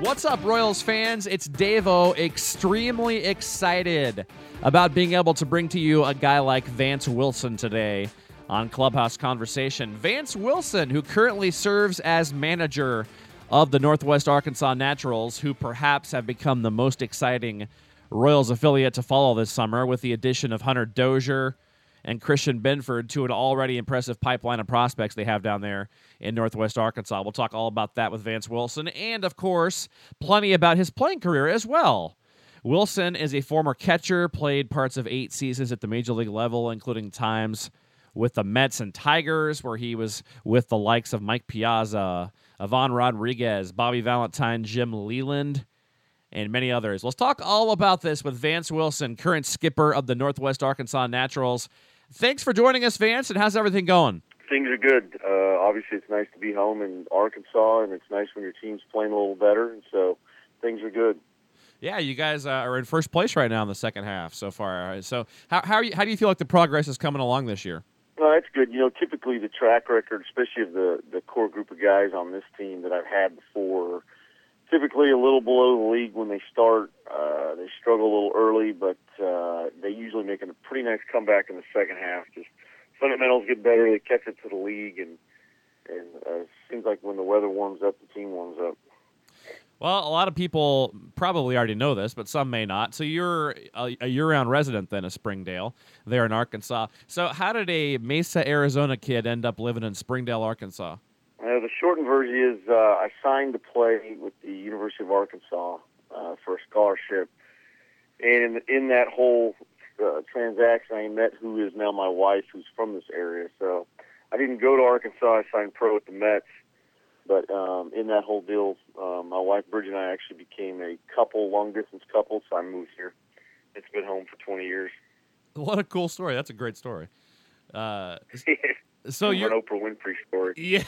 What's up, Royals fans? It's Davo, extremely excited about being able to bring to you a guy like Vance Wilson today on Clubhouse Conversation. Vance Wilson, who currently serves as manager of the Northwest Arkansas Naturals, who perhaps have become the most exciting Royals affiliate to follow this summer with the addition of Hunter Dozier and Christian Binford to an already impressive pipeline of prospects they have down there in Northwest Arkansas. We'll talk all about that with Vance Wilson and, of course, plenty about his playing career as well. Wilson is a former catcher, played parts of eight seasons at the major league level, including times with the Mets and Tigers, where he was with the likes of Mike Piazza, Ivan Rodriguez, Bobby Valentine, Jim Leyland, and many others. Let's talk all about this with Vance Wilson, current skipper of the Northwest Arkansas Naturals. Thanks for joining us, Vance, and how's everything going? Things are good. Uh, obviously, it's nice to be home in Arkansas, and it's nice when your team's playing a little better, and so things are good. Yeah, you guys uh, are in first place right now in the second half so far. So, how how, you, how do you feel like the progress is coming along this year? Well, that's good. You know, typically the track record, especially of the the core group of guys on this team that I've had before, typically a little below the league when they start. Uh, they struggle a little early, but uh, they usually make a pretty nice comeback in the second half. Just fundamentals get better, they catch it to the league, and and uh, it seems like when the weather warms up, the team warms up. Well, a lot of people probably already know this, but some may not. So you're a, a year-round resident then of Springdale, there in Arkansas. So how did a Mesa, Arizona kid end up living in Springdale, Arkansas? Uh, the shortened version is uh, I signed to play with the University of Arkansas uh, for a scholarship, and in, in that whole uh, transaction, I met who is now my wife, who's from this area. So I didn't go to Arkansas. I signed pro with the Mets. But um, in that whole deal, um, my wife Bridget and I actually became a couple, long distance couple. So I moved here. It's been home for 20 years. What a cool story! That's a great story. Uh, so you're an Oprah Winfrey story. Yeah,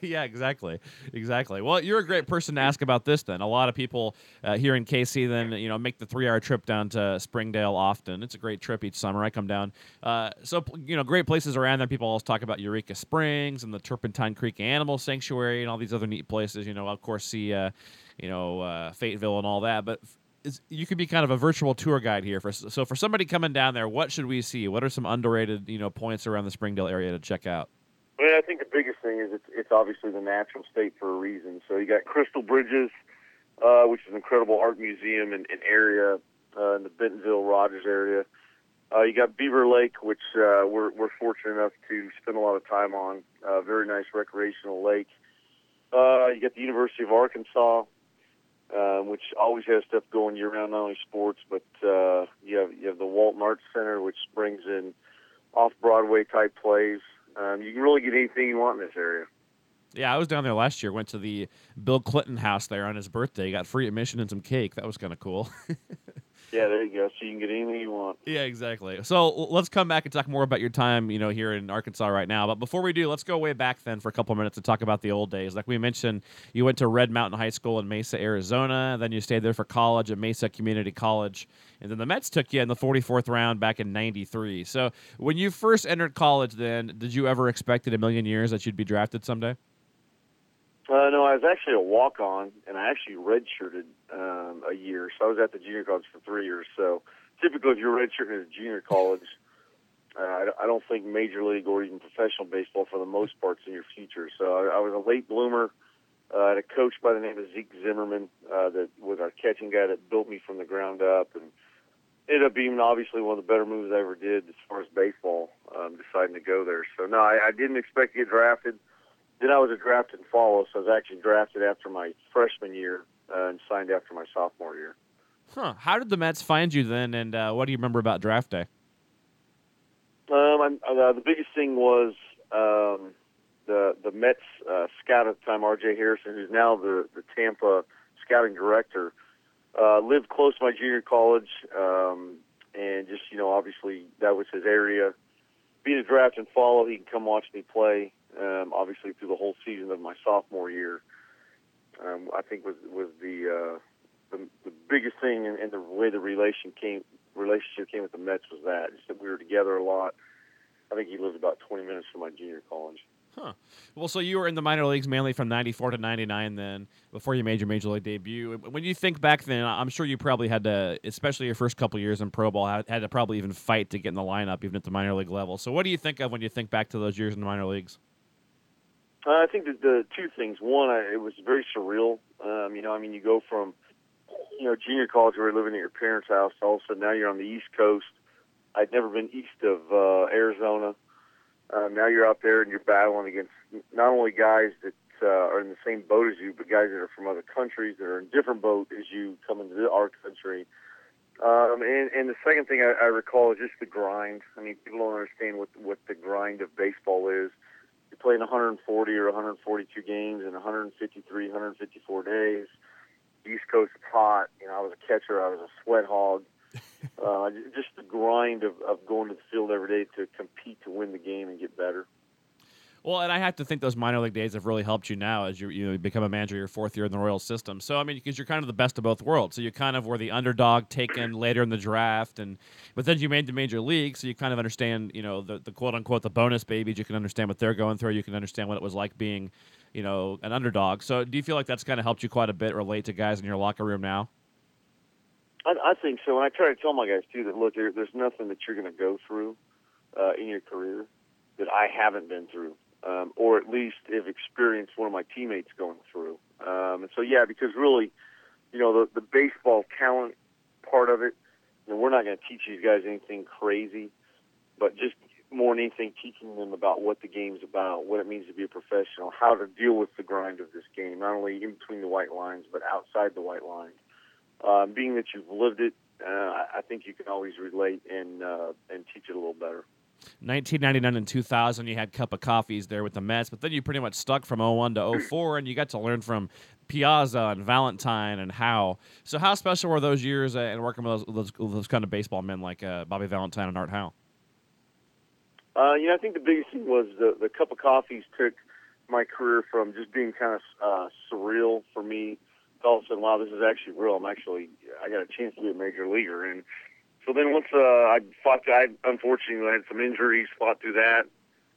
yeah, exactly, exactly. Well, you're a great person to ask about this. Then a lot of people uh, here in KC then you know make the three hour trip down to Springdale often. It's a great trip each summer. I come down. Uh, so you know, great places around there. People always talk about Eureka Springs and the Turpentine Creek Animal Sanctuary and all these other neat places. You know, of course, see uh, you know uh, Fayetteville and all that, but you could be kind of a virtual tour guide here. For so for somebody coming down there, what should we see? What are some underrated you know points around the Springdale area to check out? Well, I think the biggest thing is it's, it's obviously the natural state for a reason. So you got Crystal Bridges, uh, which is an incredible art museum and, area uh, in the Bentonville Rogers area. Uh, you got Beaver Lake, which uh, we're we're fortunate enough to spend a lot of time on. Uh, very nice recreational lake. Uh, you got the University of Arkansas, uh, which always has stuff going year round, not only sports, but uh, you have you have the Walton Arts Center, which brings in off Broadway type plays. Um, you can really get anything you want in this area. Yeah, I was down there last year. Went to the Bill Clinton house there on his birthday. Got free admission and some cake. That was kind of cool. Yeah, there you go. So you can get anything you want. Yeah, exactly. So let's come back and talk more about your time, you know, here in Arkansas right now. But before we do, let's go way back then for a couple minutes to talk about the old days. Like we mentioned, you went to Red Mountain High School in Mesa, Arizona. Then you stayed there for college at Mesa Community College. And then the Mets took you in the 44th round back in 93. So when you first entered college, then, did you ever expect in a million years that you'd be drafted someday? Uh, no, I was actually a walk on, and I actually redshirted um, a year. So I was at the junior college for three years. So typically, if you're redshirting at a junior college, uh, I don't think major league or even professional baseball, for the most part, is in your future. So I, I was a late bloomer. Uh, I had a coach by the name of Zeke Zimmerman uh, that was our catching guy that built me from the ground up, and ended up being obviously one of the better moves I ever did as far as baseball. Um, deciding to go there. So no, I, I didn't expect to get drafted. Then I was a drafted follow, so I was actually drafted after my freshman year uh, and signed after my sophomore year. Huh. How did the Mets find you then, and uh, what do you remember about draft day? Um, uh, the biggest thing was um, the the Mets uh, scout at the time, R.J. Harrison, who's now the the Tampa scouting director. uh, lived close to my junior college, um, and just you know, obviously that was his area. Being a draft and follow, he can come watch me play. Um, obviously, through the whole season of my sophomore year, um, I think was was the uh, the, the biggest thing, and, the way the relation came relationship came with the Mets was that just that we were together a lot. I think he lived about 20 minutes from my junior college. Huh. Well, so you were in the minor leagues mainly from 94 to 99 then, before you made your major league debut. When you think back then, I'm sure you probably had to, especially your first couple years in pro ball, had to probably even fight to get in the lineup, even at the minor league level. So what do you think of when you think back to those years in the minor leagues? Uh, I think that the two things. One, I, it was very surreal. Um, you know, I mean, you go from, you know, junior college where you're living at your parents' house, all of a sudden now you're on the East Coast. I'd never been east of uh, Arizona. Uh, now you're out there and you're battling against not only guys that uh, are in the same boat as you, but guys that are from other countries that are in different boat as you come into our country. Um, and, and the second thing I, I recall is just the grind. I mean, people don't understand what what the grind of baseball is. You're playing 140 or 142 games in 153, 154 days. East Coast is hot. You know, I was a catcher. I was a sweat hog. uh, just the grind of, of going to the field every day to compete to win the game and get better. Well, and I have to think those minor league days have really helped you now as you you know, become a manager your fourth year in the Royal system. So I mean, because you're kind of the best of both worlds. So you kind of were the underdog taken later in the draft, and but then you made the major league, so you kind of understand you know the, the quote unquote the bonus babies. You can understand what they're going through. You can understand what it was like being you know an underdog. So do you feel like that's kind of helped you quite a bit relate to guys in your locker room now? I, I think so, and I try to tell my guys too that look, there, there's nothing that you're going to go through uh, in your career that I haven't been through, um, or at least have experienced one of my teammates going through. Um, and so, yeah, because really, you know, the, the baseball talent part of it, you know, we're not going to teach these guys anything crazy, but just more than anything, teaching them about what the game's about, what it means to be a professional, how to deal with the grind of this game, not only in between the white lines, but outside the white lines uh, being that you've lived it, uh, I think you can always relate and uh, and teach it a little better. 1999 and 2000, you had cup of coffees there with the Mets, but then you pretty much stuck from 01 to 04, and you got to learn from Piazza and Valentine and Howe. So, how special were those years uh, and working with those, those, those, kind of baseball men like uh, Bobby Valentine and Art Howe? Uh, you know, I think the biggest thing was the, the cup of coffees took my career from just being kind of uh, surreal for me all of a sudden, wow, this is actually real. I'm actually, I got a chance to be a major leaguer. And so then once uh, I fought, I unfortunately had some injuries, fought through that.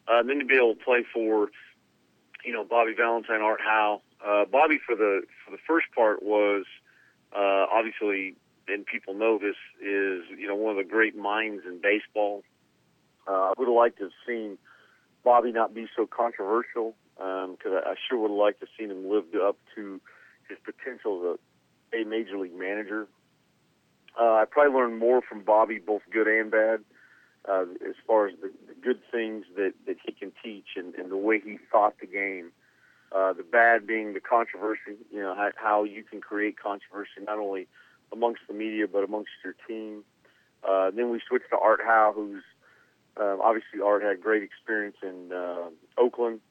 Uh, then to be able to play for, you know, Bobby Valentine, Art Howe. Uh, Bobby for the for the first part was uh, obviously, and people know this is you know one of the great minds in baseball. Uh, I would have liked to have seen Bobby not be so controversial because um, I, I sure would have liked to have seen him live up to his potential as a, a major league manager. Uh, I probably learned more from Bobby, both good and bad, uh, as far as the, the good things that, that he can teach and, and the way he thought the game. Uh, the bad being the controversy, you know, how, how you can create controversy not only amongst the media but amongst your team. Uh, then we switched to Art Howe, who's um, obviously Art had great experience in uh, Oakland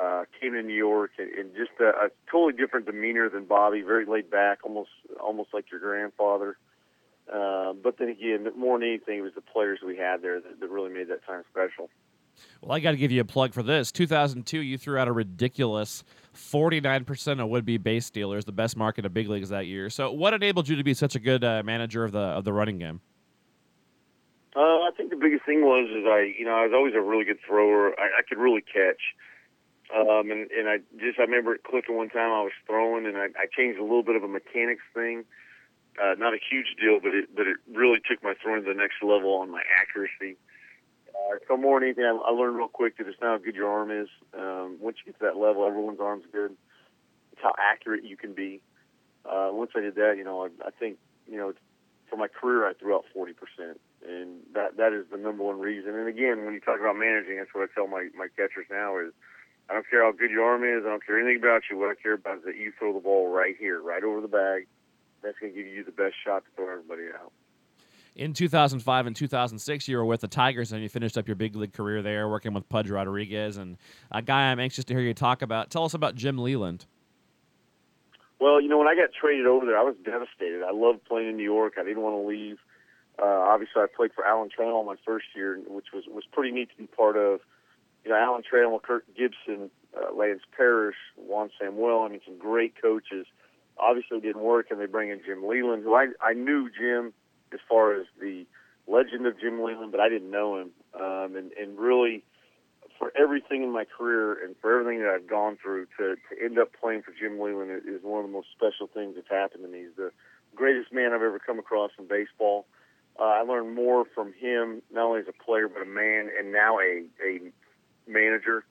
uh, came to New York and, and just a, a totally different demeanor than Bobby, very laid back, almost almost like your grandfather. Uh, but then again, more than anything, it was the players we had there that, that really made that time special. Well, I got to give you a plug for this. 2002, you threw out a ridiculous 49% of would-be base stealers, the best market of big leagues that year. So, what enabled you to be such a good uh, manager of the of the running game? Uh, I think the biggest thing was is I, you know, I was always a really good thrower. I, I could really catch. Um, and, and I just I remember it clicking one time I was throwing and I, I changed a little bit of a mechanics thing. Uh, not a huge deal, but it but it really took my throwing to the next level on my accuracy. Uh, so more than anything, I, learned real quick that it's not how good your arm is. Um, once you get to that level, everyone's arm's good. It's how accurate you can be. Uh, once I did that, you know, I, I think you know for my career I threw out forty percent, and that that is the number one reason. And again, when you talk about managing, that's what I tell my my catchers now is I don't care how good your arm is. I don't care anything about you. What I care about is that you throw the ball right here, right over the bag. That's going to give you the best shot to throw everybody out. In 2005 and 2006, you were with the Tigers and you finished up your big league career there, working with Pudge Rodriguez and a guy I'm anxious to hear you talk about. Tell us about Jim Leyland. Well, you know, when I got traded over there, I was devastated. I loved playing in New York. I didn't want to leave. Uh, obviously, I played for Alan Trammell my first year, which was was pretty neat to be part of. You know, Alan Trammell, Kirk Gibson, uh, Lance Parrish, Juan Samuel. I mean, some great coaches. Obviously, didn't work, and they bring in Jim Leyland, who I I knew Jim as far as the legend of Jim Leyland, but I didn't know him. Um, and and really, for everything in my career and for everything that I've gone through, to to end up playing for Jim Leyland is one of the most special things that's happened to me. He's the greatest man I've ever come across in baseball. Uh, I learned more from him, not only as a player but a man, and now a a manager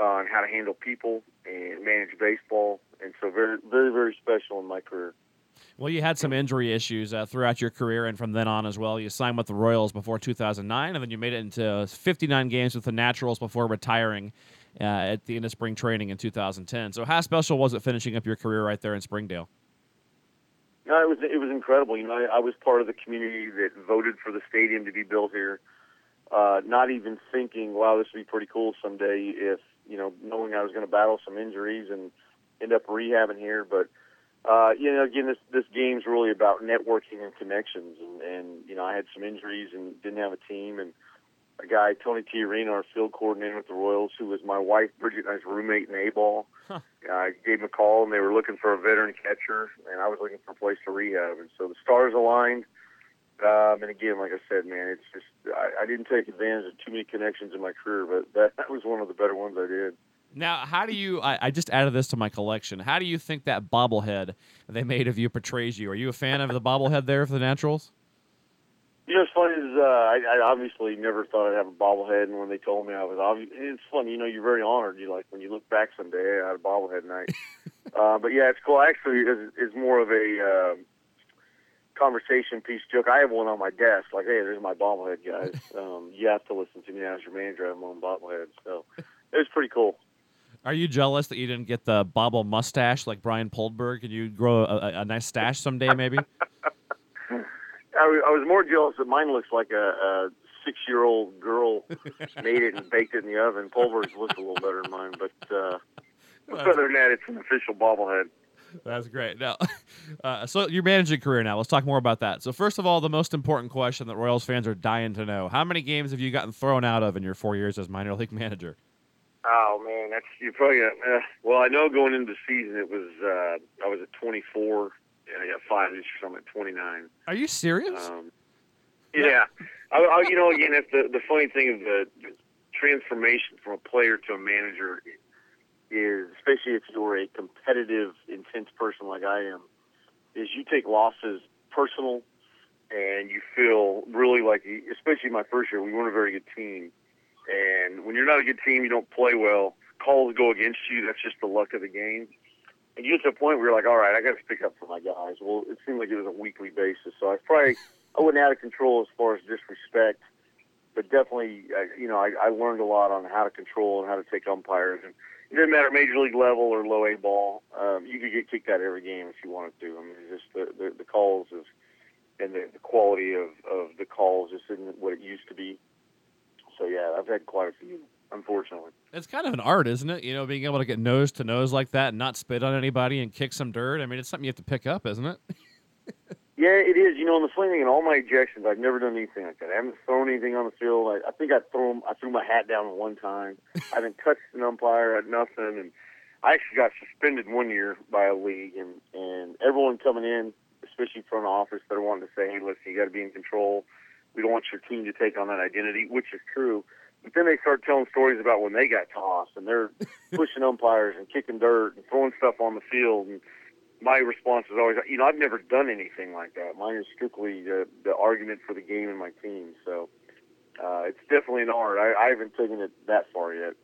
on how to handle people and manage baseball. And so, very, very, very special in my career. Well, you had some injury issues uh, throughout your career, and from then on as well. You signed with the Royals before 2009, and then you made it into 59 games with the Naturals before retiring uh, at the end of spring training in 2010. So, how special was it finishing up your career right there in Springdale? No, it was it was incredible. You know, I, I was part of the community that voted for the stadium to be built here. Uh, not even thinking, wow, this would be pretty cool someday. If you know, knowing I was going to battle some injuries and end up rehabbing here, but uh, you know, again, this this game's really about networking and connections. And, and you know, I had some injuries and didn't have a team. And a guy, Tony Tijerina, our field coordinator with the Royals, who was my wife Bridget and I's roommate in A-ball, huh. I gave him a call, and they were looking for a veteran catcher, and I was looking for a place to rehab. And so the stars aligned. Um, and again, like I said, man, it's just I, I didn't take advantage of too many connections in my career, but that, that was one of the better ones I did. Now, how do you? I, I, just added this to my collection. How do you think that bobblehead they made of you portrays you? Are you a fan of the bobblehead there for the Naturals? You know, it's funny is uh, I, I obviously never thought I'd have a bobblehead, and when they told me I was obvious, it's funny. You know, you're very honored. You like when you look back someday, hey, I had a bobblehead night. uh, but yeah, it's cool. Actually, it's, it's more of a uh, conversation piece joke. I have one on my desk, like, hey, there's my bobblehead, guys. Um, you have to listen to me as your manager. I have my own bobblehead, so it was pretty cool. Are you jealous that you didn't get the bobble mustache like Brian Poldberg? Can you grow a, a nice stash someday, maybe? I, I was more jealous that mine looks like a, a six-year-old girl made it and baked it in the oven. Poldberg's looks a little better than mine, but uh, other than that, it's an official bobblehead. That's great. Now, uh, so your managing career now. Let's talk more about that. So first of all, the most important question that Royals fans are dying to know: How many games have you gotten thrown out of in your four years as minor league manager? Oh man, that's you probably. Uh, well, I know going into the season it was uh, I was at 24 and I got five this year, so I'm at 29. Are you serious? Um, yeah, I, I, you know, again, if the the funny thing of the, the transformation from a player to a manager is, especially if you're a competitive, intense person like I am, is you take losses personal, and you feel really like, especially my first year, we weren't a very good team and when you're not a good team, you don't play well. Calls go against you. That's just the luck of the game. And you get to a point where you're like, all right, I got to pick up for my guys. Well, it seemed like it was a weekly basis, so I probably I wasn't out of control as far as disrespect, but definitely, uh, you know, I, I learned a lot on how to control and how to take umpires. And it didn't matter major league level or low A ball. Um, you could get kicked out every game if you wanted to. I mean, just the the, the calls of and the, the quality of of the calls just isn't what it used to be. So yeah, I've had quite a few, unfortunately. It's kind of an art, isn't it? You know, being able to get nose to nose like that and not spit on anybody and kick some dirt. I mean, it's something you have to pick up, isn't it? yeah, it is. You know, and the funny and in all my ejections, I've never done anything like that. I haven't thrown anything on the field. I, I think I threw I threw my hat down one time. I haven't touched an umpire at nothing, and I actually got suspended one year by a league, and and everyone coming in, especially front office, they're wanting to say, hey, listen, you got to be in control we don't want your team to take on that identity, which is true. But then they start telling stories about when they got tossed and they're pushing umpires and kicking dirt and throwing stuff on the field. And my response is always, you know, I've never done anything like that. Mine is strictly the, the argument for the game and my team. So uh, it's definitely an art. I, I haven't taken it that far yet.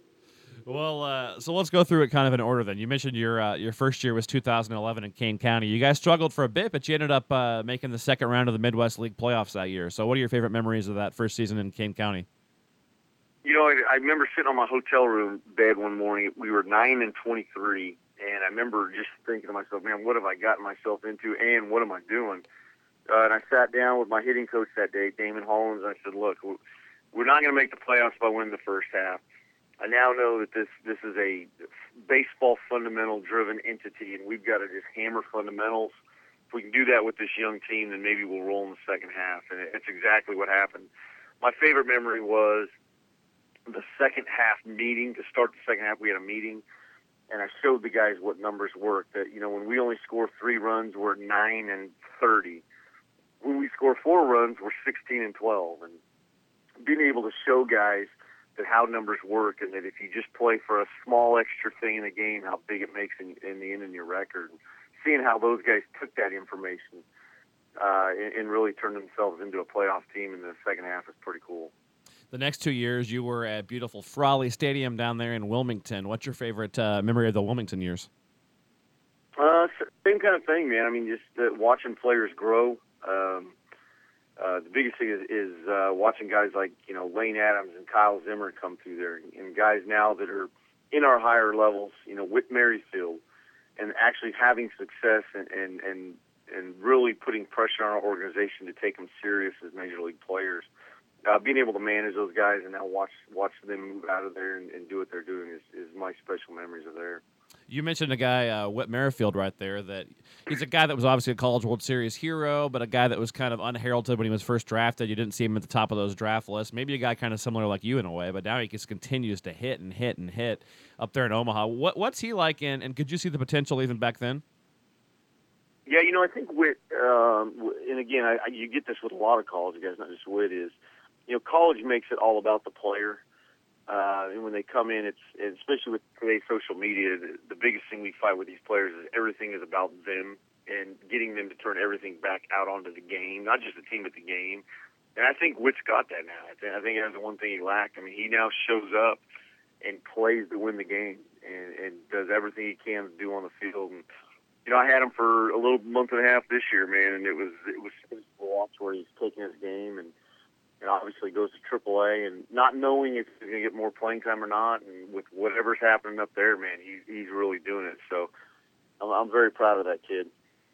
Well, uh, so let's go through it kind of in order. Then you mentioned your uh, your first year was 2011 in Kane County. You guys struggled for a bit, but you ended up uh, making the second round of the Midwest League playoffs that year. So, what are your favorite memories of that first season in Kane County? You know, I, I remember sitting on my hotel room bed one morning. We were nine and 23, and I remember just thinking to myself, "Man, what have I gotten myself into? And what am I doing?" Uh, and I sat down with my hitting coach that day, Damon Hollins, and I said, "Look, we're not going to make the playoffs by winning the first half." I now know that this this is a baseball fundamental driven entity, and we've got to just hammer fundamentals. If we can do that with this young team, then maybe we'll roll in the second half, and it's exactly what happened. My favorite memory was the second half meeting. To start the second half, we had a meeting, and I showed the guys what numbers work. That you know, when we only score three runs, we're nine and thirty. When we score four runs, we're sixteen and twelve, and being able to show guys that how numbers work and that if you just play for a small extra thing in the game, how big it makes in, in the end in your record. Seeing how those guys took that information uh, and, and really turned themselves into a playoff team in the second half is pretty cool. The next two years, you were at beautiful Frawley Stadium down there in Wilmington. What's your favorite uh, memory of the Wilmington years? Uh, same kind of thing, man. I mean, just uh, watching players grow. Um, uh, the biggest thing is, is uh, watching guys like you know Lane Adams and Kyle Zimmer come through there, and guys now that are in our higher levels, you know, Whit Merrifield, and actually having success and and and, and really putting pressure on our organization to take them serious as major league players. Uh, being able to manage those guys and now watch watch them move out of there and, and do what they're doing is, is my special memories of there. You mentioned a guy, uh, Whit Merrifield, right there. That he's a guy that was obviously a College World Series hero, but a guy that was kind of unheralded when he was first drafted. You didn't see him at the top of those draft lists. Maybe a guy kind of similar like you in a way, but now he just continues to hit and hit and hit up there in Omaha. What what's he like, and, and could you see the potential even back then? Yeah, you know, I think Whit, um, and again, I, I, you get this with a lot of college guys, not just Whit. Is you know, college makes it all about the player uh, and when they come in, it's especially with today's social media, the, the biggest thing we fight with these players is everything is about them and getting them to turn everything back out onto the game, not just the team, but the game. And I think Whit's got that now. I think, I think that's the one thing he lacked. I mean, he now shows up and plays to win the game and, and does everything he can to do on the field. And you know, I had him for a little month and a half this year, man, and it was it was watch where he's taking his game and and obviously goes to AAA, and not knowing if he's going to get more playing time or not, and with whatever's happening up there, man, he's he's really doing it. So I'm, I'm very proud of that kid.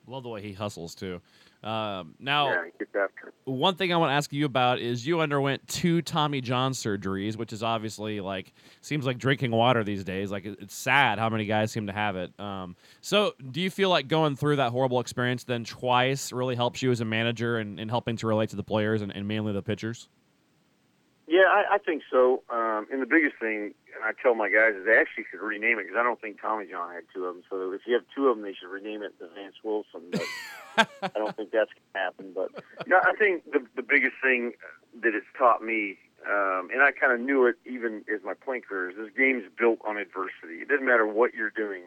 Love the way he hustles too. Um, now, yeah, one thing I want to ask you about is you underwent two Tommy John surgeries, which is obviously like seems like drinking water these days. Like it's sad how many guys seem to have it. Um, so, do you feel like going through that horrible experience then twice really helps you as a manager and, and helping to relate to the players and, and mainly the pitchers? Yeah, I, I think so. Um, and the biggest thing, and I tell my guys, is they actually should rename it because I don't think Tommy John had two of them. So if you have two of them, they should rename it the Vance Wilson. But I don't think that's going to happen. But you know, I think the the biggest thing that it's taught me, um, and I kind of knew it even as my playing career, is this game's built on adversity. It doesn't matter what you're doing.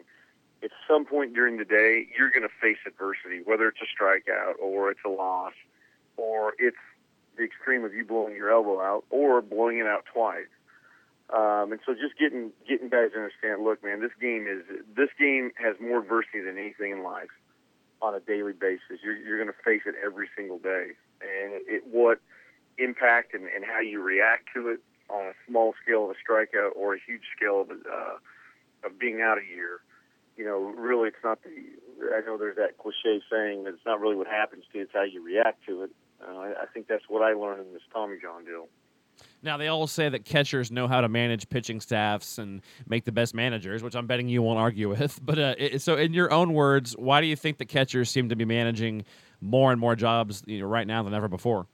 At some point during the day, you're going to face adversity, whether it's a strikeout or it's a loss or it's the extreme of you blowing your elbow out or blowing it out twice. Um, and so just getting getting guys to understand, look, man, this game is this game has more adversity than anything in life on a daily basis. You're you're going to face it every single day, and it, it what impact and, and how you react to it on a small scale of a strikeout or a huge scale of uh, of being out a year. You know, really, it's not the. I know there's that cliche saying that it's not really what happens to you; it's how you react to it. Uh, I, I think that's what I learned in this Tommy John deal. Now they all say that catchers know how to manage pitching staffs and make the best managers, which I'm betting you won't argue with. But uh, it, so, in your own words, why do you think the catchers seem to be managing more and more jobs you know, right now than ever before?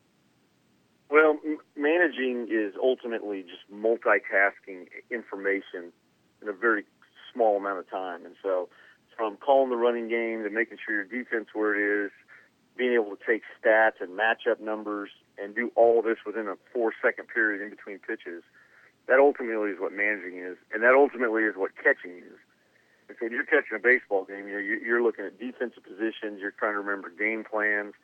Well, m- managing is ultimately just multitasking information in a very small amount of time, and so from calling the running game to making sure your defense where it is being able to take stats and matchup numbers and do all this within a four second period in between pitches, that ultimately is what managing is, and that ultimately is what catching is. And so if you're catching a baseball game, you know, you're looking at defensive positions, you're trying to remember game plans,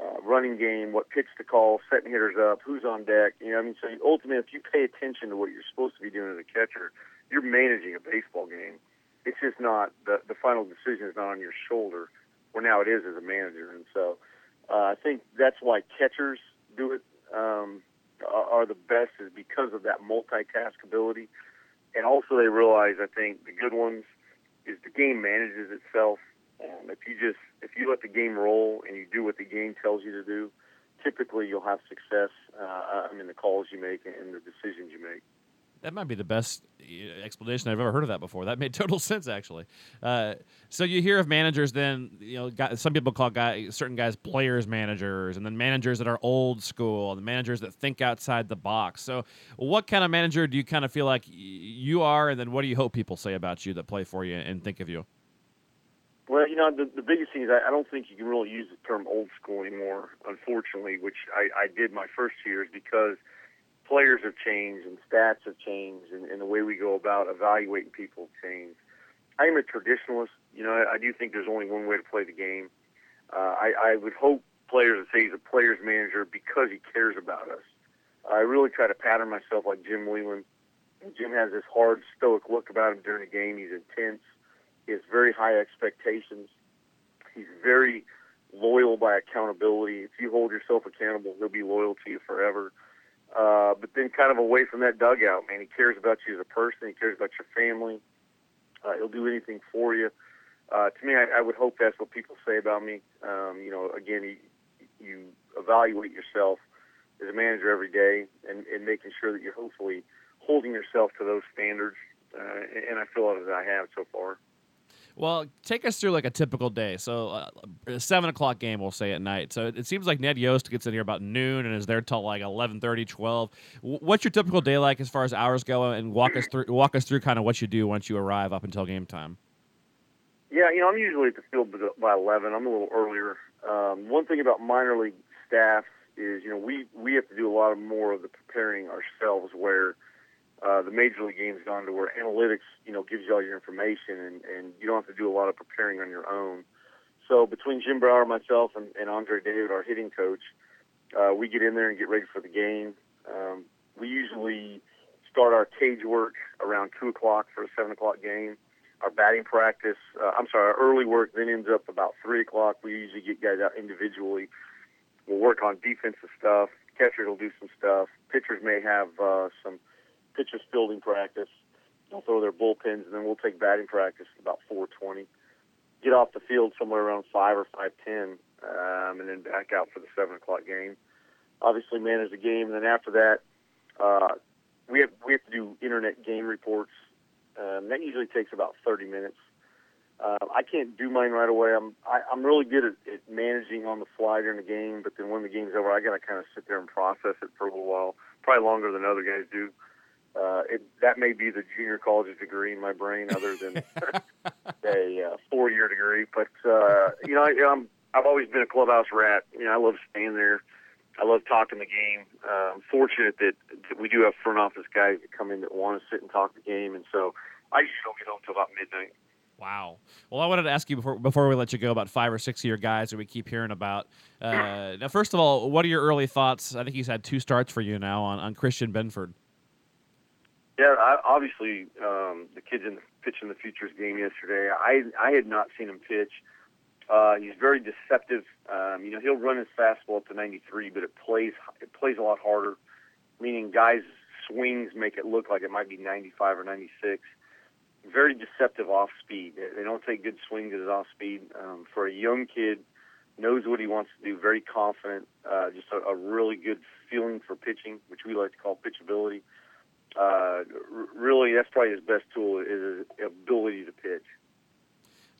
uh, running game, what pitch to call, setting hitters up, who's on deck. You know, I mean, so ultimately, if you pay attention to what you're supposed to be doing as a catcher, you're managing a baseball game. It's just not the the final decision is not on your shoulder where now it is as a manager. And so uh, I think that's why catchers do it um, are the best is because of that multitask ability. And also they realize, I think, the good ones is the game manages itself. Um, if you just if you let the game roll and you do what the game tells you to do, typically you'll have success. Uh, I mean, the calls you make and the decisions you make. That might be the best uh, explanation I've ever heard of that before. That made total sense, actually. Uh, so you hear of managers, then you know, some people call guys, certain guys players managers, and then managers that are old school, and managers that think outside the box. So, what kind of manager do you kind of feel like you are, and then what do you hope people say about you that play for you and think of you? Well, you know, the, the biggest thing is I, I don't think you can really use the term old school anymore, unfortunately, which I, I did my first years because – players have changed and stats have changed and, and the way we go about evaluating people have changed. I am a traditionalist. You know, I, I do think there's only one way to play the game. Uh, I, I would hope players would say he's a player's manager because he cares about us. I really try to pattern myself like Jim Leyland. Jim has this hard, stoic look about him during the game. He's intense. He has very high expectations. He's very loyal by accountability. If you hold yourself accountable, he'll be loyal to you forever. Uh, but then kind of away from that dugout, man. He cares about you as a person. He cares about your family. Uh, he'll do anything for you. Uh, to me, I, I would hope that's what people say about me. Um, you know, again, you, you evaluate yourself as a manager every day and, and making sure that you're hopefully holding yourself to those standards. Uh, and I feel that I have so far. Well, take us through like a typical day. So, uh, a seven o'clock game, we'll say at night. So it seems like Ned Yost gets in here about noon and is there till like 11:30, 12. What's your typical day like as far as hours go? And walk us through walk us through kind of what you do once you arrive up until game time. Yeah, you know, I'm usually at the field by 11. I'm a little earlier. Um, one thing about minor league staff is, you know, we we have to do a lot more of the preparing ourselves where uh, the major league game's gone to where analytics, you know, gives you all your information, and, and you don't have to do a lot of preparing on your own. So between Jim Brower, myself, and, and Andre David, our hitting coach, uh, we get in there and get ready for the game. Um, we usually start our cage work around two o'clock for a seven o'clock game. Our batting practice, uh, I'm sorry, our early work then ends up about three o'clock. We usually get guys out individually. We'll work on defensive stuff. Catchers will do some stuff. Pitchers may have uh, some pitchers fielding practice. They'll throw their bullpens, and then we'll take batting practice about 4:20. Get off the field somewhere around five or 5:10, um, and then back out for the seven o'clock game. Obviously, manage the game, and then after that, uh, we have we have to do internet game reports. Um, that usually takes about 30 minutes. Uh, I can't do mine right away. I'm I, I'm really good at, at managing on the fly during the game, but then when the game's over, I got to kind of sit there and process it for a little while, probably longer than other guys do uh, it, that may be the junior college degree in my brain, other than a uh, four-year degree. But uh, you know, I, I'm I've always been a clubhouse rat. You know, I love staying there. I love talking the game. Uh, I'm fortunate that, that we do have front office guys that come in that want to sit and talk the game, and so I usually don't get home till about midnight. Wow. Well, I wanted to ask you before before we let you go about five or six of your guys that we keep hearing about. Uh, now, first of all, what are your early thoughts? I think he's had two starts for you now on, on Christian Binford. Yeah, I, obviously um, the kid's in the pitching the futures game yesterday. I I had not seen him pitch. Uh, he's very deceptive. Um, you know, he'll run his fastball up to 93, but it plays it plays a lot harder. Meaning, guys' swings make it look like it might be 95 or 96. Very deceptive off speed. They don't take good swings at his off speed. Um, for a young kid, knows what he wants to do. Very confident. Uh, just a, a really good feeling for pitching, which we like to call pitchability really that's probably his best tool is his ability to pitch.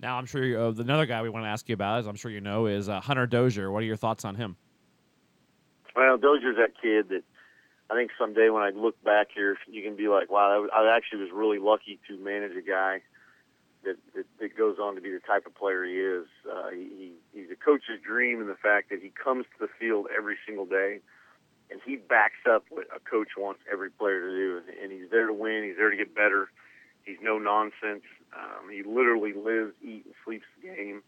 Now, I'm sure uh, another guy we want to ask you about, as I'm sure you know, is uh, Hunter Dozier. What are your thoughts on him? Well, Dozier's that kid that I think someday when I look back here, you can be like, wow, I actually was really lucky to manage a guy that, that, that goes on to be the type of player he is. Uh, he, he's a coach's dream in the fact that he comes to the field every single day and he backs up what a coach wants every player to do. And he's there to win. He's there to get better. He's no nonsense. Um, he literally lives, eats, and sleeps the game.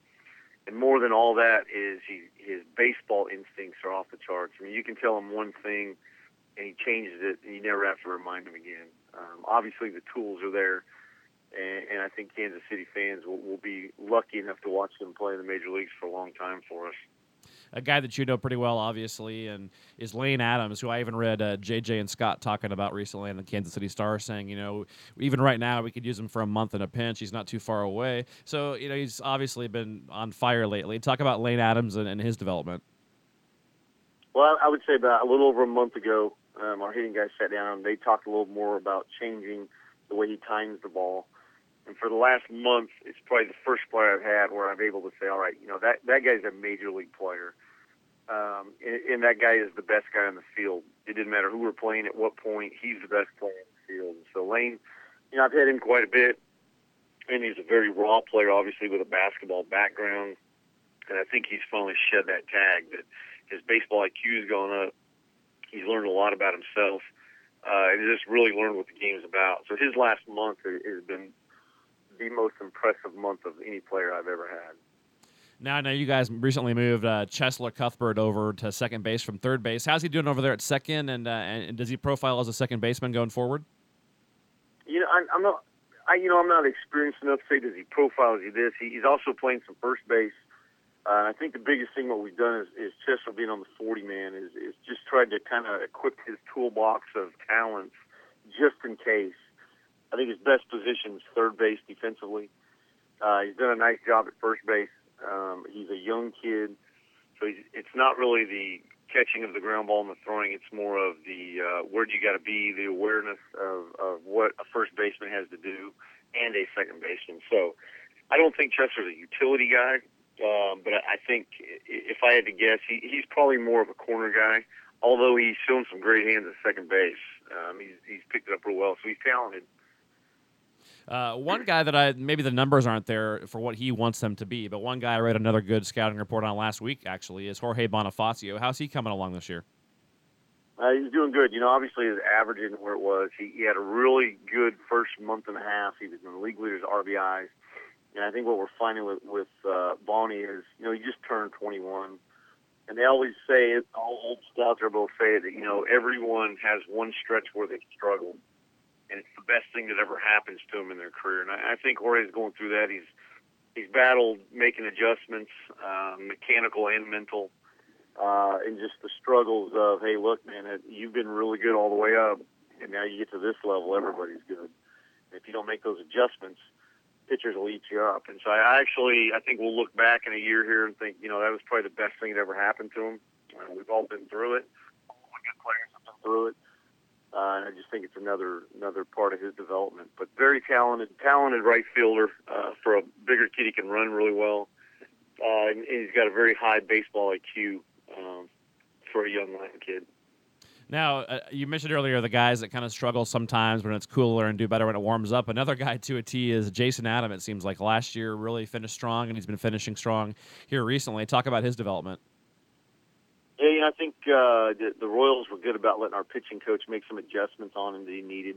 And more than all that is he, his baseball instincts are off the charts. I mean, you can tell him one thing, and he changes it, and you never have to remind him again. Um, obviously, the tools are there, and, and I think Kansas City fans will, will be lucky enough to watch them play in the major leagues for a long time for us a guy that you know pretty well, obviously, and is Lane Adams, who I even read uh, JJ and Scott talking about recently in the Kansas City Star, saying, you know, even right now we could use him for a month in a pinch. He's not too far away. So, you know, he's obviously been on fire lately. Talk about Lane Adams and, and his development. Well, I would say about a little over a month ago, um, our hitting guys sat down they talked a little more about changing the way he times the ball. And for the last month, it's probably the first player I've had where I'm able to say, all right, you know, that, that guy's a major league player. Um, and, and that guy is the best guy on the field. It didn't matter who we're playing at what point, he's the best player on the field. So Lane, you know, I've had him quite a bit, and he's a very raw player, obviously, with a basketball background. And I think he's finally shed that tag that his baseball IQ has gone up. He's learned a lot about himself, uh, and just really learned what the game's about. So his last month has been the most impressive month of any player I've ever had. Now, I know you guys recently moved uh, Cheslor Cuthbert over to second base from third base. How's he doing over there at second, and, uh, and does he profile as a second baseman going forward? You know, I'm, I'm not. I, you know, I'm not experienced enough to say does he profile as he this. He, he's also playing some first base. Uh, I think the biggest thing what we've done is, is Cheslor being on the 40 man is, is just tried to kind of equip his toolbox of talents just in case. I think his best position is third base defensively. Uh, he's done a nice job at first base. Um, he's a young kid, so he's, it's not really the catching of the ground ball and the throwing. It's more of the uh, where do you got to be, the awareness of, of what a first baseman has to do, and a second baseman. So I don't think Cheslor's a utility guy, um, but I think if I had to guess, he, he's probably more of a corner guy. Although he's shown some great hands at second base, um, he's he's picked it up real well, so he's talented. One guy that I maybe the numbers aren't there for what he wants them to be, but one guy I read another good scouting report on last week actually is Jorge Bonifacio. How's he coming along this year? Uh, he's doing good. You know, obviously his average isn't where it was. He, he had a really good first month and a half. He was in the league leaders RBIs, and I think what we're finding with with uh, Bonnie is, you know, he just turned 21, and they always say it. All old scouts are both say that you know everyone has one stretch where they struggle and it's the best thing that ever happens to them in their career. And I, I think Jorge's going through that. He's he's battled making adjustments, um, mechanical and mental, uh, and just the struggles of hey, look, man, you've been really good all the way up, and now you get to this level, everybody's good. And if you don't make those adjustments, pitchers will eat you up. And so I actually, I think we'll look back in a year here and think, you know, that was probably the best thing that ever happened to him. Uh, we've all been through it. All the good players have been through it. Uh, I just think it's another another part of his development. But very talented, talented right fielder uh, for a bigger kid. He can run really well, uh, and he's got a very high baseball IQ um, for a young Latin kid. Now, uh, you mentioned earlier the guys that kind of struggle sometimes when it's cooler and do better when it warms up. Another guy to a T is Jason Adam. It seems like last year really finished strong, and he's been finishing strong here recently. Talk about his development. I think uh, the, the Royals were good about letting our pitching coach make some adjustments on him that he needed.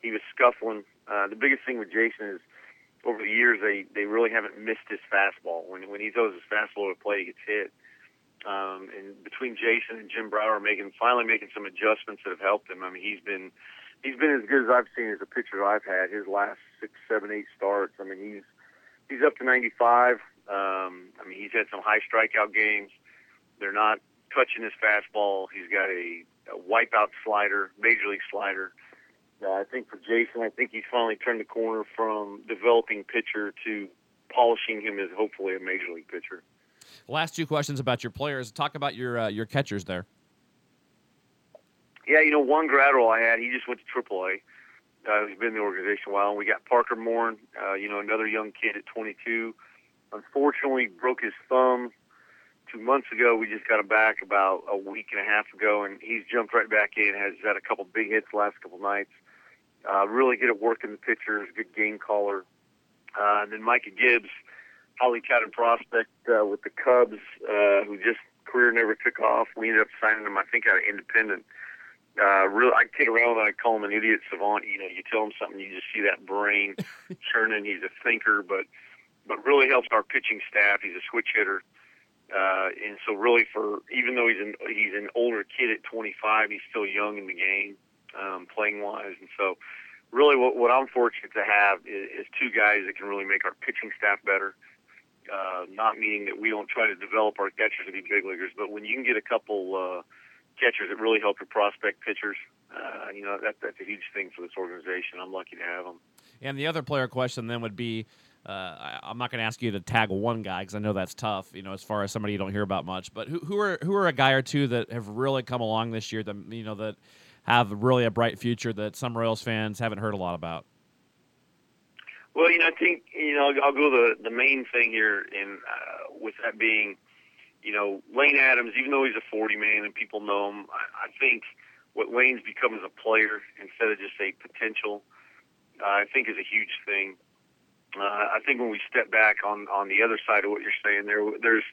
He was scuffling. Uh, the biggest thing with Jason is over the years they they really haven't missed his fastball. When when he throws his fastball to play, he gets hit. Um, and between Jason and Jim Brower making finally making some adjustments that have helped him. I mean, he's been he's been as good as I've seen as a pitcher I've had. His last six, seven, eight starts. I mean, he's he's up to 95. Um, I mean, he's had some high strikeout games. They're not touching his fastball. He's got a, a wipeout slider, major league slider. Uh, I think for Jason, I think he's finally turned the corner from developing pitcher to polishing him as hopefully a major league pitcher. Last two questions about your players. Talk about your uh, your catchers there. Yeah, you know, one Graterol I had, he just went to AAA. Uh, he's been in the organization a while. And we got Parker Morin, uh, you know, another young kid at 22. Unfortunately, broke his thumb two months ago. We just got him back about a week and a half ago, and he's jumped right back in. Has had a couple big hits the last couple nights. Uh, really good at working the pitchers, good game caller. Uh, and then Micah Gibbs, highly touted prospect uh, with the Cubs, uh, who just career never took off. We ended up signing him, I think, out of Independent. Uh, really, I kid around and I call him an idiot savant. You know, you tell him something, you just see that brain churning. He's a thinker, but but really helps our pitching staff. He's a switch hitter. Uh, and so really for, even though he's an, he's an older kid at 25, he's still young in the game, um, playing wise. And so really what, what I'm fortunate to have is, is two guys that can really make our pitching staff better. Uh, not meaning that we don't try to develop our catchers to be big leaguers, but when you can get a couple, uh, catchers that really help your prospect pitchers, uh, you know, that, that's a huge thing for this organization. I'm lucky to have them. And the other player question then would be, uh, I, am not going to ask you to tag one guy because I know that's tough. You know, as far as somebody you don't hear about much. But who, who are who are a guy or two that have really come along this year that you know that have really a bright future that some Royals fans haven't heard a lot about? Well, you know, I think you know I'll go the the main thing here, in uh, with that being, you know, Lane Adams. Even though he's a 40 man and people know him, I, I think what Lane's become as a player instead of just a potential, uh, I think is a huge thing. Uh, I think when we step back on on the other side of what you're saying, there there's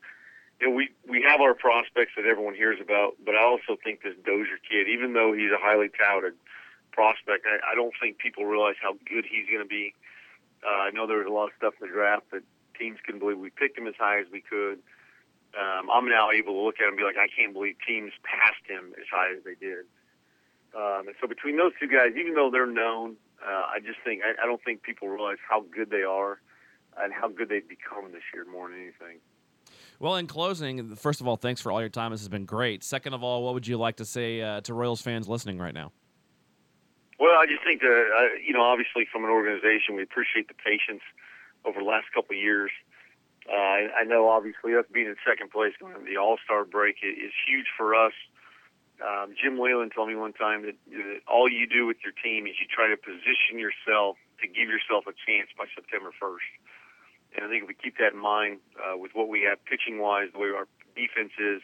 you know, we we have our prospects that everyone hears about, but I also think this Dozier kid, even though he's a highly touted prospect, I, I don't think people realize how good he's going to be. Uh, I know there was a lot of stuff in the draft that teams couldn't believe we picked him as high as we could. Um, I'm now able to look at him and be like, I can't believe teams passed him as high as they did. Um, and so between those two guys, even though they're known, uh, I just think I, I don't think people realize how good they are and how good they've become this year more than anything. Well, in closing, first of all, thanks for all your time. This has been great. Second of all, what would you like to say uh, to Royals fans listening right now? Well, I just think that uh, you know, obviously, from an organization, we appreciate the patience over the last couple of years. Uh, I, I know, obviously, us being in second place going into the All Star break is huge for us. Um, Jim Leyland told me one time that, that all you do with your team is you try to position yourself to give yourself a chance by September 1st. And I think if we keep that in mind uh, with what we have pitching wise, the way our defense is,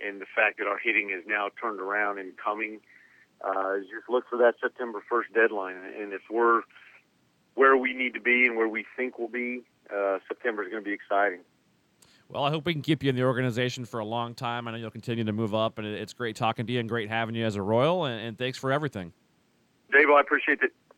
and the fact that our hitting is now turned around and coming, uh, just look for that September 1st deadline. And if we're where we need to be and where we think we'll be, uh, September is going to be exciting. Well, I hope we can keep you in the organization for a long time. I know you'll continue to move up, and it's great talking to you and great having you as a Royal. And, and thanks for everything. Dave, I appreciate it.